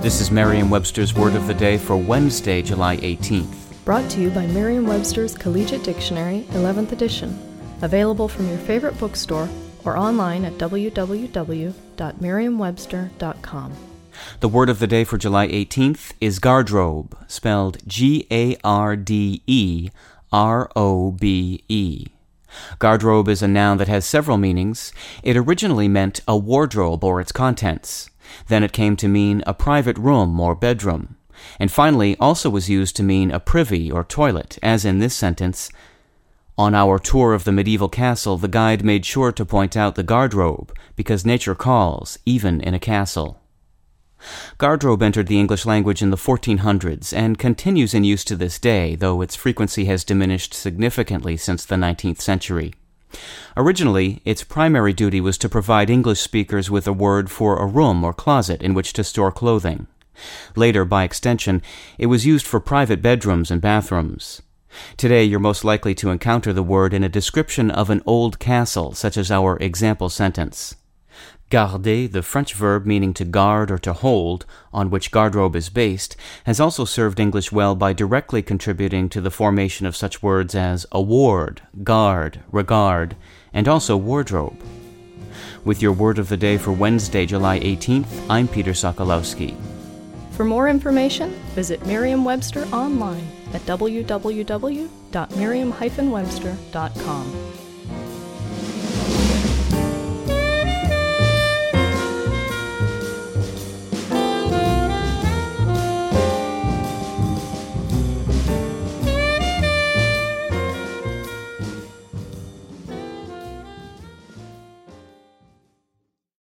This is Merriam Webster's Word of the Day for Wednesday, July 18th. Brought to you by Merriam Webster's Collegiate Dictionary, 11th edition. Available from your favorite bookstore or online at www.merriam-webster.com. The word of the day for July 18th is garderobe, spelled G A R D E R O B E. Garderobe is a noun that has several meanings. It originally meant a wardrobe or its contents. Then it came to mean a private room or bedroom. And finally also was used to mean a privy or toilet, as in this sentence On our tour of the medieval castle, the guide made sure to point out the garderobe, because nature calls, even in a castle. Garderobe entered the English language in the 1400s and continues in use to this day, though its frequency has diminished significantly since the 19th century. Originally, its primary duty was to provide English speakers with a word for a room or closet in which to store clothing. Later, by extension, it was used for private bedrooms and bathrooms. Today, you're most likely to encounter the word in a description of an old castle, such as our example sentence. Garder, the French verb meaning to guard or to hold, on which garderobe is based, has also served English well by directly contributing to the formation of such words as award, guard, regard, and also wardrobe. With your word of the day for Wednesday, July 18th, I'm Peter Sokolowski. For more information, visit Merriam-Webster online at www.merriam-webster.com.